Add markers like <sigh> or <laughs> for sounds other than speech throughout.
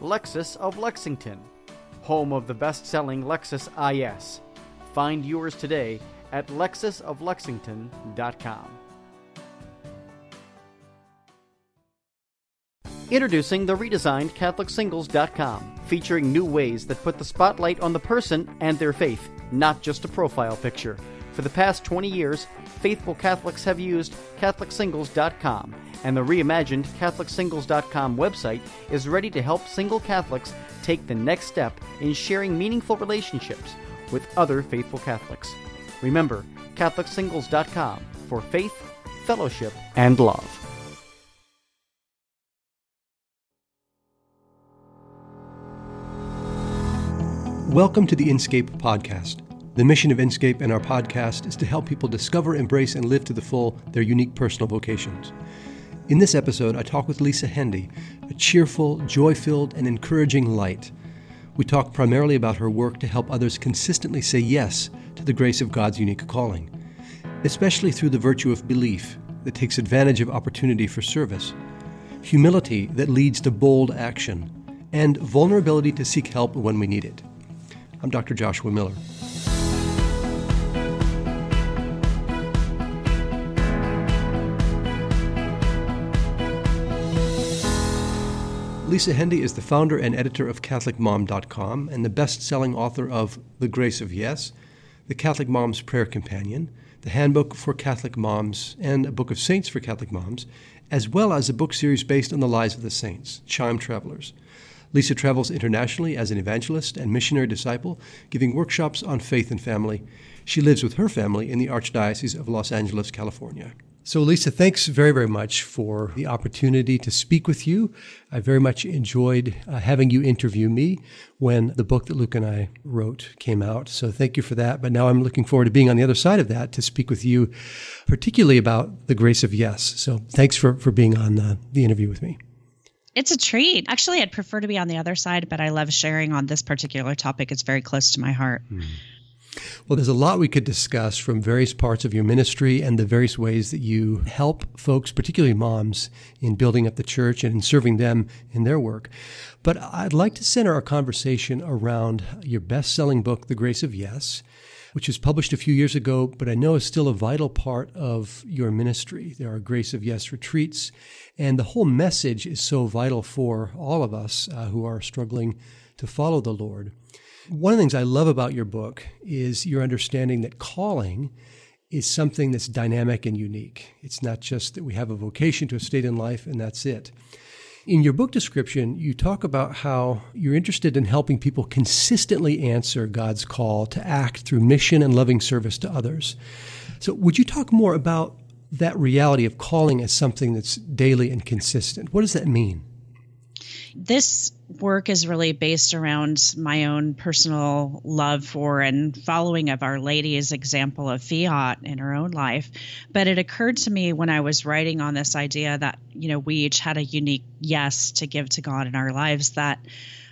Lexus of Lexington, home of the best selling Lexus IS. Find yours today at lexusoflexington.com. Introducing the redesigned CatholicSingles.com, featuring new ways that put the spotlight on the person and their faith, not just a profile picture. For the past 20 years, faithful Catholics have used CatholicSingles.com, and the reimagined CatholicSingles.com website is ready to help single Catholics take the next step in sharing meaningful relationships with other faithful Catholics. Remember, CatholicSingles.com for faith, fellowship, and love. Welcome to the Inscape podcast. The mission of Inscape and our podcast is to help people discover, embrace, and live to the full their unique personal vocations. In this episode, I talk with Lisa Hendey, a cheerful, joy filled, and encouraging light. We talk primarily about her work to help others consistently say yes to the grace of God's unique calling, especially through the virtue of belief that takes advantage of opportunity for service, humility that leads to bold action, and vulnerability to seek help when we need it. I'm Dr. Joshua Miller. Lisa Hendey is the founder and editor of CatholicMom.com and the best selling author of The Grace of Yes, The Catholic Mom's Prayer Companion, The Handbook for Catholic Moms, and a book of saints for Catholic moms, as well as a book series based on the lives of the saints, Chime Travelers. Lisa travels internationally as an evangelist and missionary disciple, giving workshops on faith and family. She lives with her family in the Archdiocese of Los Angeles, California. So, Lisa, thanks very, very much for the opportunity to speak with you. I very much enjoyed uh, having you interview me when the book that Luke and I wrote came out. So, thank you for that. But now I'm looking forward to being on the other side of that to speak with you, particularly about the grace of yes. So, thanks for, for being on uh, the interview with me. It's a treat. Actually, I'd prefer to be on the other side, but I love sharing on this particular topic. It's very close to my heart. Mm. Well, there's a lot we could discuss from various parts of your ministry and the various ways that you help folks, particularly moms, in building up the church and in serving them in their work. But I'd like to center our conversation around your best selling book, The Grace of Yes, which was published a few years ago, but I know is still a vital part of your ministry. There are Grace of Yes retreats, and the whole message is so vital for all of us uh, who are struggling to follow the Lord. One of the things I love about your book is your understanding that calling is something that's dynamic and unique. It's not just that we have a vocation to a state in life and that's it. In your book description, you talk about how you're interested in helping people consistently answer God's call to act through mission and loving service to others. So, would you talk more about that reality of calling as something that's daily and consistent? What does that mean? This work is really based around my own personal love for and following of Our Lady's example of fiat in her own life. But it occurred to me when I was writing on this idea that, you know, we each had a unique yes to give to God in our lives that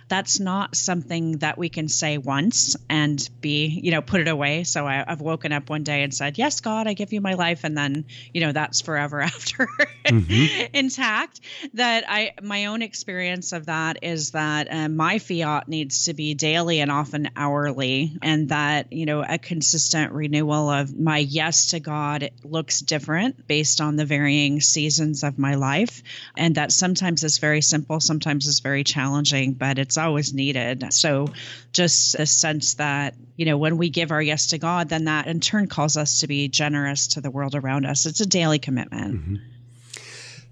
that's not something that we can say once and be, you know, put it away. So I, have woken up one day and said, Yes, God, I give you my life. And then, you know, that's forever <laughs> after mm-hmm. intact. That I, my own experience of that is that uh, my fiat needs to be daily and often hourly. And that, you know, a consistent renewal of my yes to God looks different based on the varying seasons of my life. And that sometimes is very simple, sometimes is very challenging, but it's always needed. So just a sense that, you know, when we give our yes to God, then that in turn calls us to be generous to the world around us. It's a daily commitment. Mm-hmm.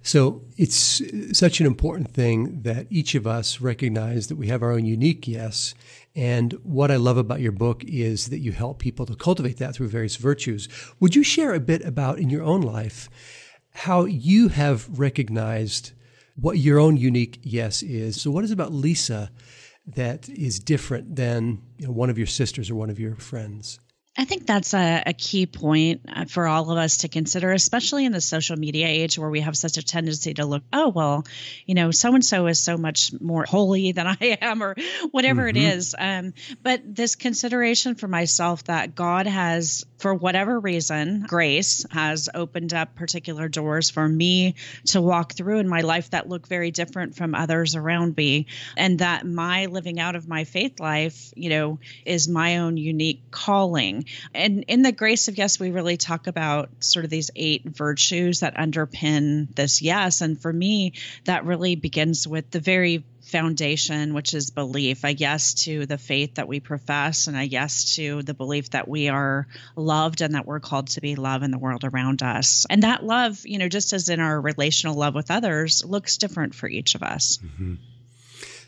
So it's such an important thing that each of us recognize that we have our own unique yes. And what I love about your book is that you help people to cultivate that through various virtues. Would you share a bit about in your own life how you have recognized what your own unique yes is. So, what is about Lisa that is different than you know, one of your sisters or one of your friends? I think that's a, a, key point uh, for all of us to consider, especially in the social media age where we have such a tendency to look, oh, well, you know, so and so is so much more holy <laughs> than I am, or whatever mm-hmm. it is. Um, but this consideration for myself that God has, for whatever reason, grace has opened up particular doors for me to walk through in my life that look very different from others around me. And that my living out of my faith life, you know, is my own unique calling and in the grace of yes, we really talk about sort of these eight virtues that underpin this yes. And for me, that really begins with the very foundation, which is belief, a yes to the faith that we profess, and a yes to the belief that we are loved and that we're called to be love in the world around us. And that love, you know, just as in our relational love with others, looks different for each of us. Mm-hmm.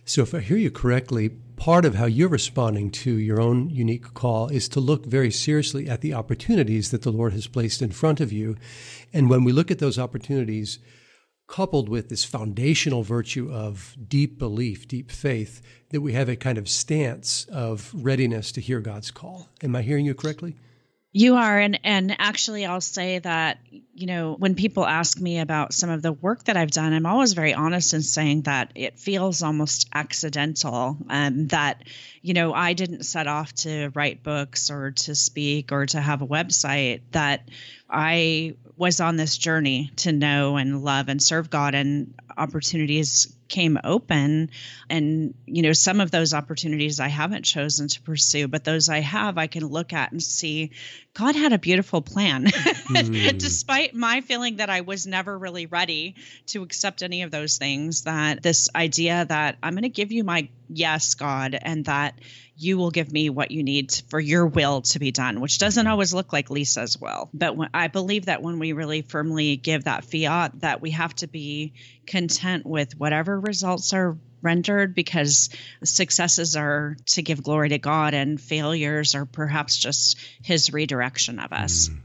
So, if I hear you correctly, part of how you're responding to your own unique call is to look very seriously at the opportunities that the Lord has placed in front of you. And when we look at those opportunities, coupled with this foundational virtue of deep belief, deep faith, that we have a kind of stance of readiness to hear God's call. Am I hearing you correctly? You are, and and actually, I'll say that you know when people ask me about some of the work that I've done, I'm always very honest in saying that it feels almost accidental, and um, that you know I didn't set off to write books or to speak or to have a website. That I was on this journey to know and love and serve God, and opportunities came open and you know some of those opportunities i haven't chosen to pursue but those i have i can look at and see god had a beautiful plan mm. <laughs> despite my feeling that i was never really ready to accept any of those things that this idea that i'm going to give you my yes god and that you will give me what you need for your will to be done, which doesn't always look like Lisa's will. But when, I believe that when we really firmly give that fiat, that we have to be content with whatever results are rendered because successes are to give glory to God and failures are perhaps just his redirection of us. Mm.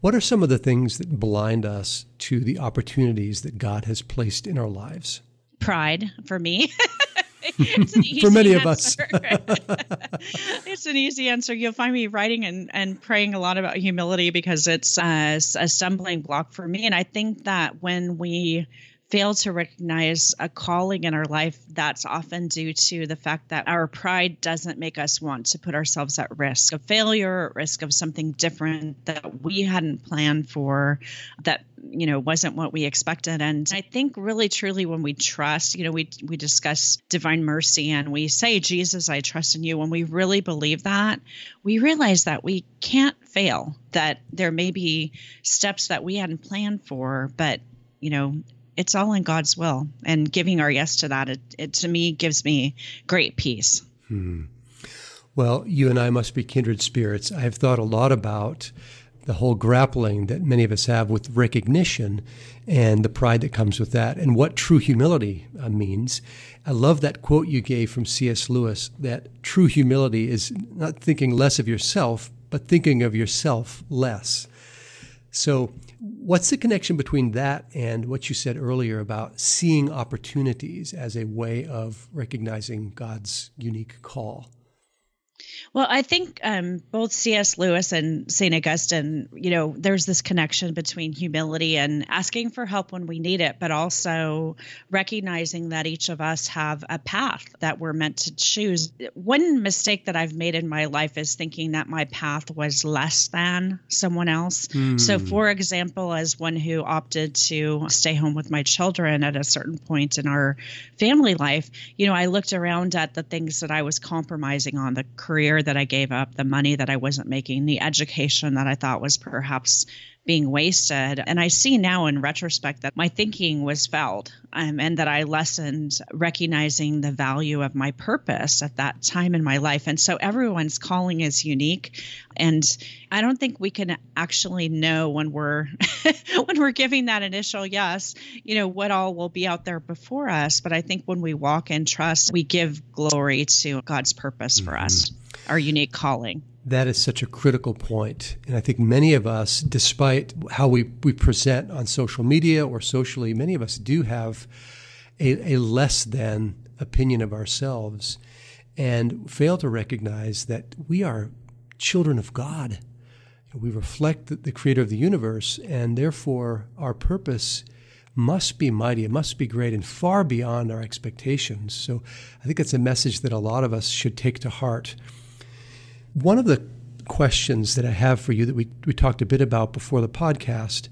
What are some of the things that blind us to the opportunities that God has placed in our lives? Pride for me. <laughs> <laughs> for many of us. <laughs> it's an easy answer. You'll find me writing and, and praying a lot about humility because it's a, a stumbling block for me. And I think that when we fail to recognize a calling in our life, that's often due to the fact that our pride doesn't make us want to put ourselves at risk of failure, at risk of something different that we hadn't planned for, that you know wasn't what we expected. And I think really truly when we trust, you know, we we discuss divine mercy and we say, Jesus, I trust in you. When we really believe that, we realize that we can't fail, that there may be steps that we hadn't planned for, but you know it's all in God's will. And giving our yes to that, it, it to me gives me great peace. Hmm. Well, you and I must be kindred spirits. I have thought a lot about the whole grappling that many of us have with recognition and the pride that comes with that, and what true humility uh, means. I love that quote you gave from C.S. Lewis that true humility is not thinking less of yourself, but thinking of yourself less. So, What's the connection between that and what you said earlier about seeing opportunities as a way of recognizing God's unique call? Well, I think um, both C.S. Lewis and St. Augustine, you know, there's this connection between humility and asking for help when we need it, but also recognizing that each of us have a path that we're meant to choose. One mistake that I've made in my life is thinking that my path was less than someone else. Mm. So, for example, as one who opted to stay home with my children at a certain point in our family life, you know, I looked around at the things that I was compromising on the career that I gave up, the money that I wasn't making, the education that I thought was perhaps being wasted. And I see now in retrospect that my thinking was fouled um, and that I lessened recognizing the value of my purpose at that time in my life. And so everyone's calling is unique. And I don't think we can actually know when we're <laughs> when we're giving that initial yes, you know, what all will be out there before us. But I think when we walk in trust, we give glory to God's purpose for mm-hmm. us our unique calling. That is such a critical point. And I think many of us, despite how we, we present on social media or socially, many of us do have a, a less than opinion of ourselves and fail to recognize that we are children of God. We reflect the, the creator of the universe, and therefore our purpose must be mighty, it must be great, and far beyond our expectations. So I think it's a message that a lot of us should take to heart. One of the questions that I have for you that we, we talked a bit about before the podcast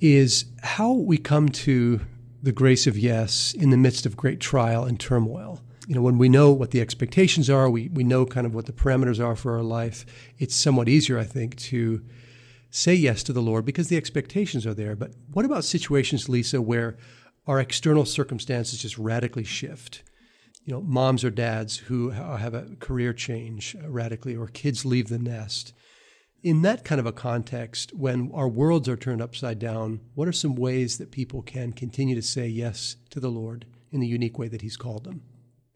is how we come to the grace of yes in the midst of great trial and turmoil. You know, when we know what the expectations are, we, we know kind of what the parameters are for our life, it's somewhat easier, I think, to say yes to the Lord because the expectations are there. But what about situations, Lisa, where our external circumstances just radically shift? You know, moms or dads who have a career change radically, or kids leave the nest. In that kind of a context, when our worlds are turned upside down, what are some ways that people can continue to say yes to the Lord in the unique way that He's called them?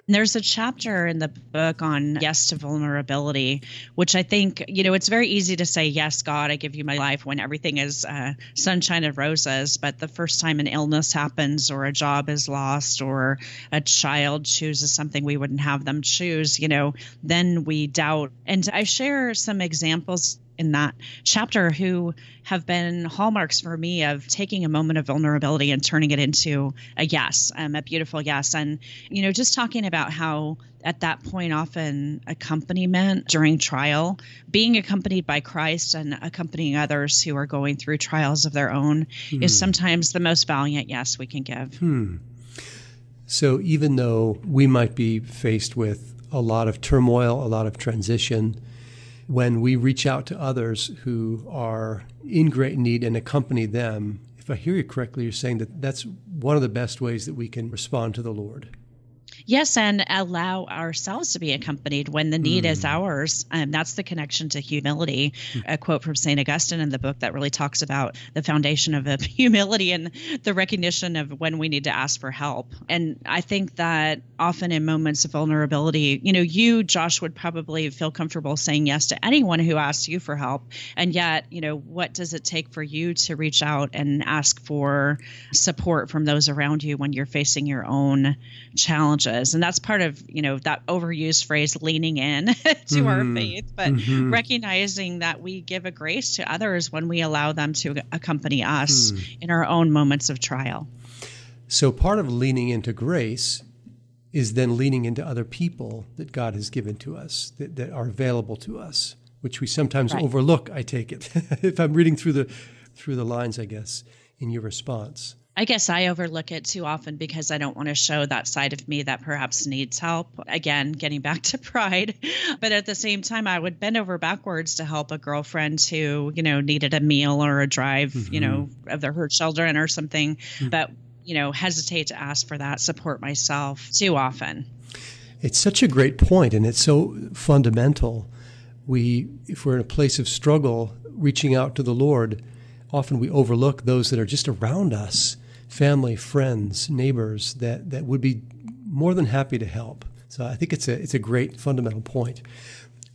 There's a chapter in the book on yes to vulnerability, which I think, you know, it's very easy to say, Yes, God, I give you my life when everything is uh, sunshine and roses. But the first time an illness happens, or a job is lost, or a child chooses something we wouldn't have them choose, you know, then we doubt. And I share some examples in that chapter who have been hallmarks for me of taking a moment of vulnerability and turning it into a yes, um, a beautiful yes. And, you know, just talking about how at that point, often accompaniment during trial, being accompanied by Christ and accompanying others who are going through trials of their own hmm. is sometimes the most valiant yes we can give. Hmm. So even though we might be faced with a lot of turmoil, a lot of transition, when we reach out to others who are in great need and accompany them, if I hear you correctly, you're saying that that's one of the best ways that we can respond to the Lord. Yes, and allow ourselves to be accompanied when the need mm. is hmm. ours. Um, that's the connection to humility. Mm. A quote from St. Augustine in the book that really talks about the foundation of <laughs> humility and the recognition of when we need to ask for help. And I think that often in moments of vulnerability, you know, you, Josh, would probably feel comfortable saying yes to anyone who asks you for help. And yet, you know, what does it take for you to reach out and ask for support from those around you when you're facing your own challenges? And that's part of you know that overused phrase leaning in <laughs> to mm-hmm. our faith but mm-hmm. recognizing that we give a grace to others when we allow them to accompany us mm. in our own moments of trial so part of leaning into grace is then leaning into other people that god has given to us that, that are available to us which we sometimes right. overlook i take it <laughs> if i'm reading through the through the lines i guess in your response I guess I overlook it too often because I don't want to show that side of me that perhaps needs help. Again, getting back to <laughs> pride. But at the same time, I would bend over backwards to help a girlfriend who, you know, needed a meal or a drive, mm-hmm. you know, of their, her children or something. Mm-hmm. But, you know, hesitate to ask for that support myself too often. It's such a great point, and it's so fundamental. We, if we're in a place of struggle, reaching out to the Lord, often we overlook those that are just around us family, friends, neighbors that, that would be more than happy to help. So I think it's a, it's a great fundamental point.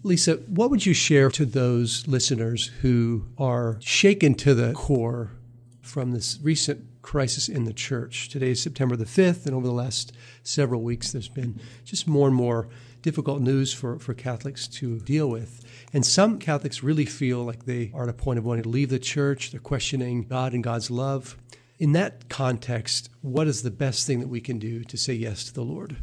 Lisa, what would you share to those listeners who are shaken to the core from this recent crisis in the church? Today is September the 5th, and over the last several weeks, there's been just more and more difficult news for, for Catholics to deal with. And some Catholics really feel like they are at a point of wanting to leave the church. They're questioning God and God's love. In that context, what is the best thing that we can do to say yes to the Lord?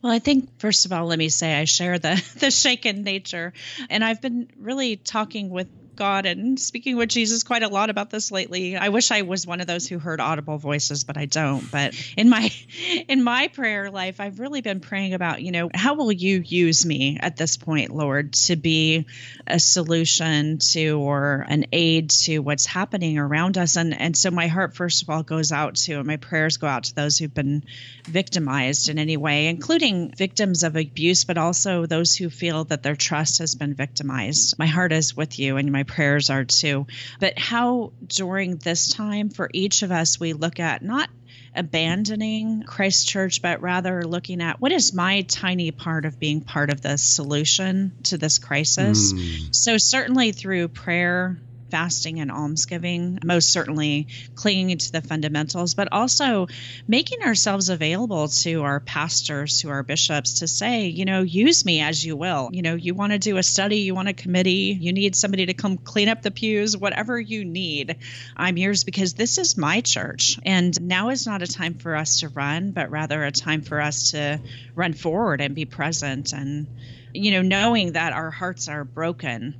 Well, I think first of all, let me say I share the <laughs> the shaken nature, and I've been really talking with God and speaking with Jesus quite a lot about this lately. I wish I was one of those who heard audible voices, but I don't. But in my <laughs> in my prayer life, I've really been praying about, you know, how will you use me at this point, Lord, to be a solution to or an aid to what's happening around us. And and so my heart first of all goes out to and my prayers go out to those who've been victimized in any way, including victims of abuse, but also those who feel that their trust has been victimized. My heart is with you and my prayers are too. But how during this time for each of us we look at not abandoning Christ Church, but rather looking at what is my tiny part of being part of the solution to this crisis. Mm. So, certainly through prayer, fasting and almsgiving, most certainly clinging to the fundamentals, but also making ourselves available to our pastors, to our bishops to say, you know, use me as you will. You know, you want to do a study, you want a committee, you need somebody to come clean up the pews, whatever you need, I'm yours because this is my church. And now is not a time for us to run, but rather a time for us to run forward and be present and you know, knowing that our hearts are broken.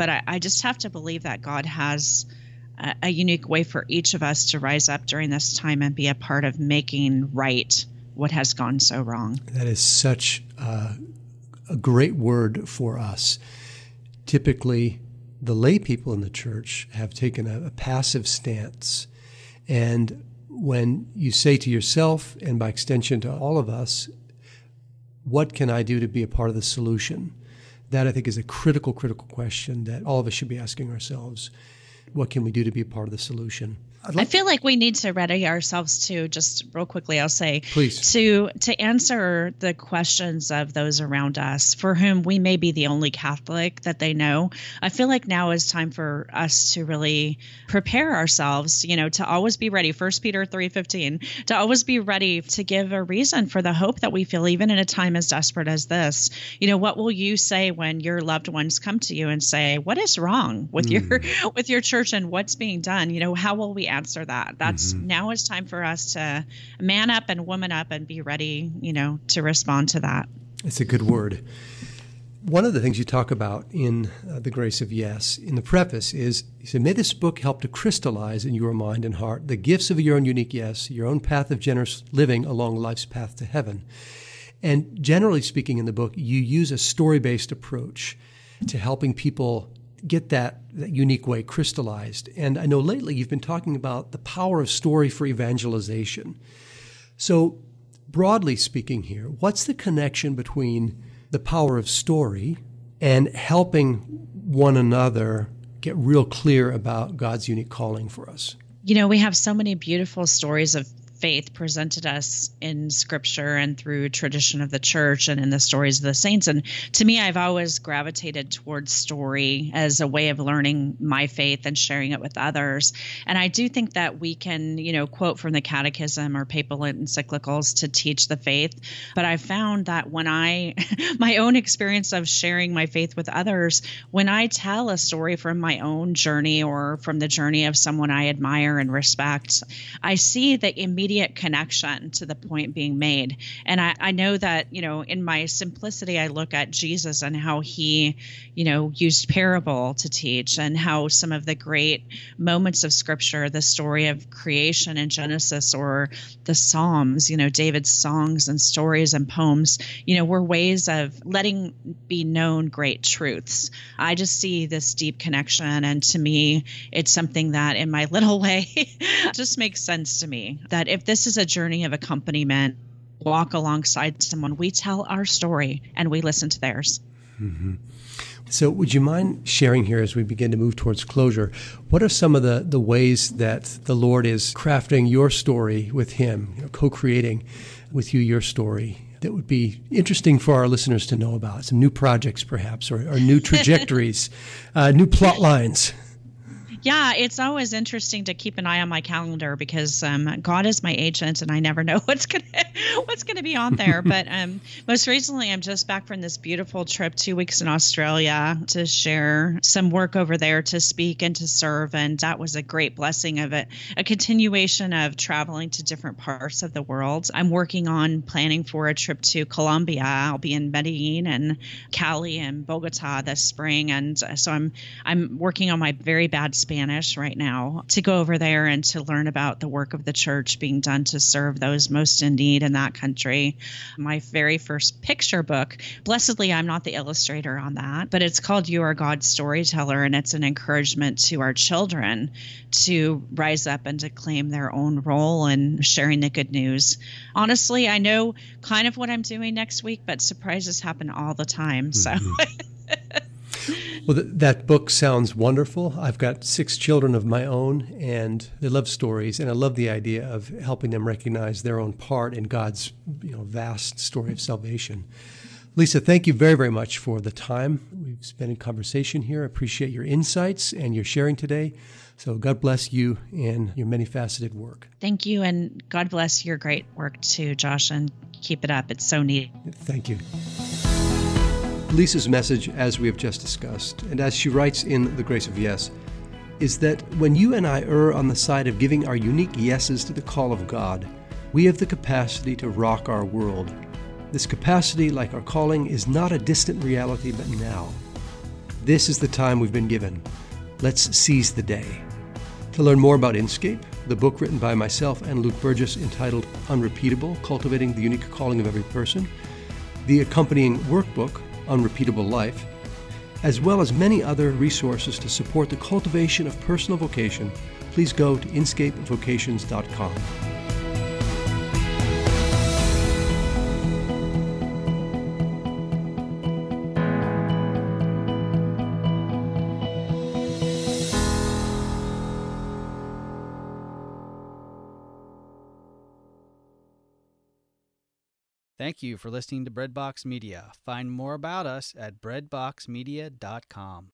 But I, I just have to believe that God has a, a, unique way for each of us to rise up during this time and be a part of making right what has gone so wrong. That is such a great word for us. Typically, the lay people in the church have taken a, a passive stance. And when you say to yourself, and by extension to all of us, what can I do to be a part of the solution? That I think is a critical, critical question that all of us should be asking ourselves. What can we do to be a part of the solution? Like I feel like we need to ready ourselves to just real quickly. I'll say, please, to to answer the questions of those around us for whom we may be the only Catholic that they know. I feel like now is time for us to really prepare ourselves. You know, to always be ready. First Peter three fifteen. To always be ready to give a reason for the hope that we feel, even in a time as desperate as this. You know, what will you say when your loved ones come to you and say, "What is wrong with mm. your <laughs> with your church and what's being done?" You know, how will we answer that. That's mm-hmm. now it's time for us to man up and woman up and be ready, you know, to respond to that. It's a good word. One of the things you talk about in uh, The Grace of Yes, in the preface, is you said, May this book help to crystallize in your mind and heart the gifts of your own unique yes, your own path of generous living along life's path to heaven. And generally speaking, in the book, you use a story based approach to helping people get that, that unique way crystallized. And I know lately you've been talking about the power of story for evangelization. So, broadly speaking, here, what's the connection between the power of story and helping one another get real clear about God's unique calling for us? You know, we have so many beautiful stories of faith presented us in scripture and through tradition of the church and in the stories of the saints. And to me, I've always gravitated towards story as a way of learning my faith and sharing it with others. And I do think that we can, you know, quote from the catechism or papal encyclicals to teach the faith. But I found that when I, <laughs> my own experience of sharing my faith with others, when I tell a story from my own journey or from the journey of someone I admire and respect, I see the immediate immediate connection to the point being made. And I, I know that, you know, in my simplicity, I look at Jesus and how he, you know, used parable to teach and how some of the great moments of scripture, the story of creation in Genesis or the Psalms, you know, David's songs and stories and poems, you know, were ways of letting be known great truths. I just see this deep connection. And to me, it's something that in my <laughs> little way just makes sense to me that if if this is a journey of accompaniment, walk alongside someone, we tell our story and we listen to theirs. Mm-hmm. So, would you mind sharing here as we begin to move towards closure? What are some of the, the ways that the Lord is crafting your story with Him, you know, co creating with you your story that would be interesting for our listeners to know about? Some new projects, perhaps, or, or new <laughs> trajectories, uh, new plot lines. Yeah, it's always interesting to keep an eye on my calendar because um, God is my agent, and I never know <laughs> what's gonna what's gonna be on there. but <laughs> um, most recently, I'm just back from this beautiful trip, two weeks in Australia, to share some work over there, to speak and to serve, and that was a great blessing of it. A continuation of traveling to different parts of the world. I'm working on planning for a trip to Colombia. I'll be in Medellin and Cali and Bogota this spring, and uh, so I'm I'm working on my very bad Spanish right now to go over there and to learn about the work of the church being done to serve those most in need in that country. My very first picture book, blessedly, I'm not the illustrator on that, but it's called You Are God's Storyteller, and it's an encouragement to our children to rise up and to claim their own role in sharing the good news. Honestly, I know kind of what I'm doing next week, but surprises happen all the time. So. Mm-hmm. <laughs> Well, th- that book sounds wonderful. I've got six children of my own, and they love stories, and I love the idea of helping them recognize their own part in God's you know, vast story of salvation. Lisa, thank you very, very much for the time we've spent in conversation here. I appreciate your insights and your sharing today. So God bless you and your many faceted work. Thank you. And God bless your great work too, Josh, and keep it up. It's so neat. Thank you. Lisa's message, as we have just discussed, and as she writes in The Grace of Yes, is that when you and I err on the side of giving our unique yeses to the call of God, we have the capacity to rock our world this capacity, like our calling, is not a distant reality, but now. This is the time we've been given. Let's seize the day. To learn more about Inscape, the book written by myself and Luke Burgess entitled Unrepeatable Cultivating the Unique Calling of Every Person, the accompanying workbook, Unrepeatable Life, as well as many other resources to support the cultivation of personal vocation, please go to inscapevocations.com. You for listening to Breadbox Media. Find more about us at breadboxmedia.com.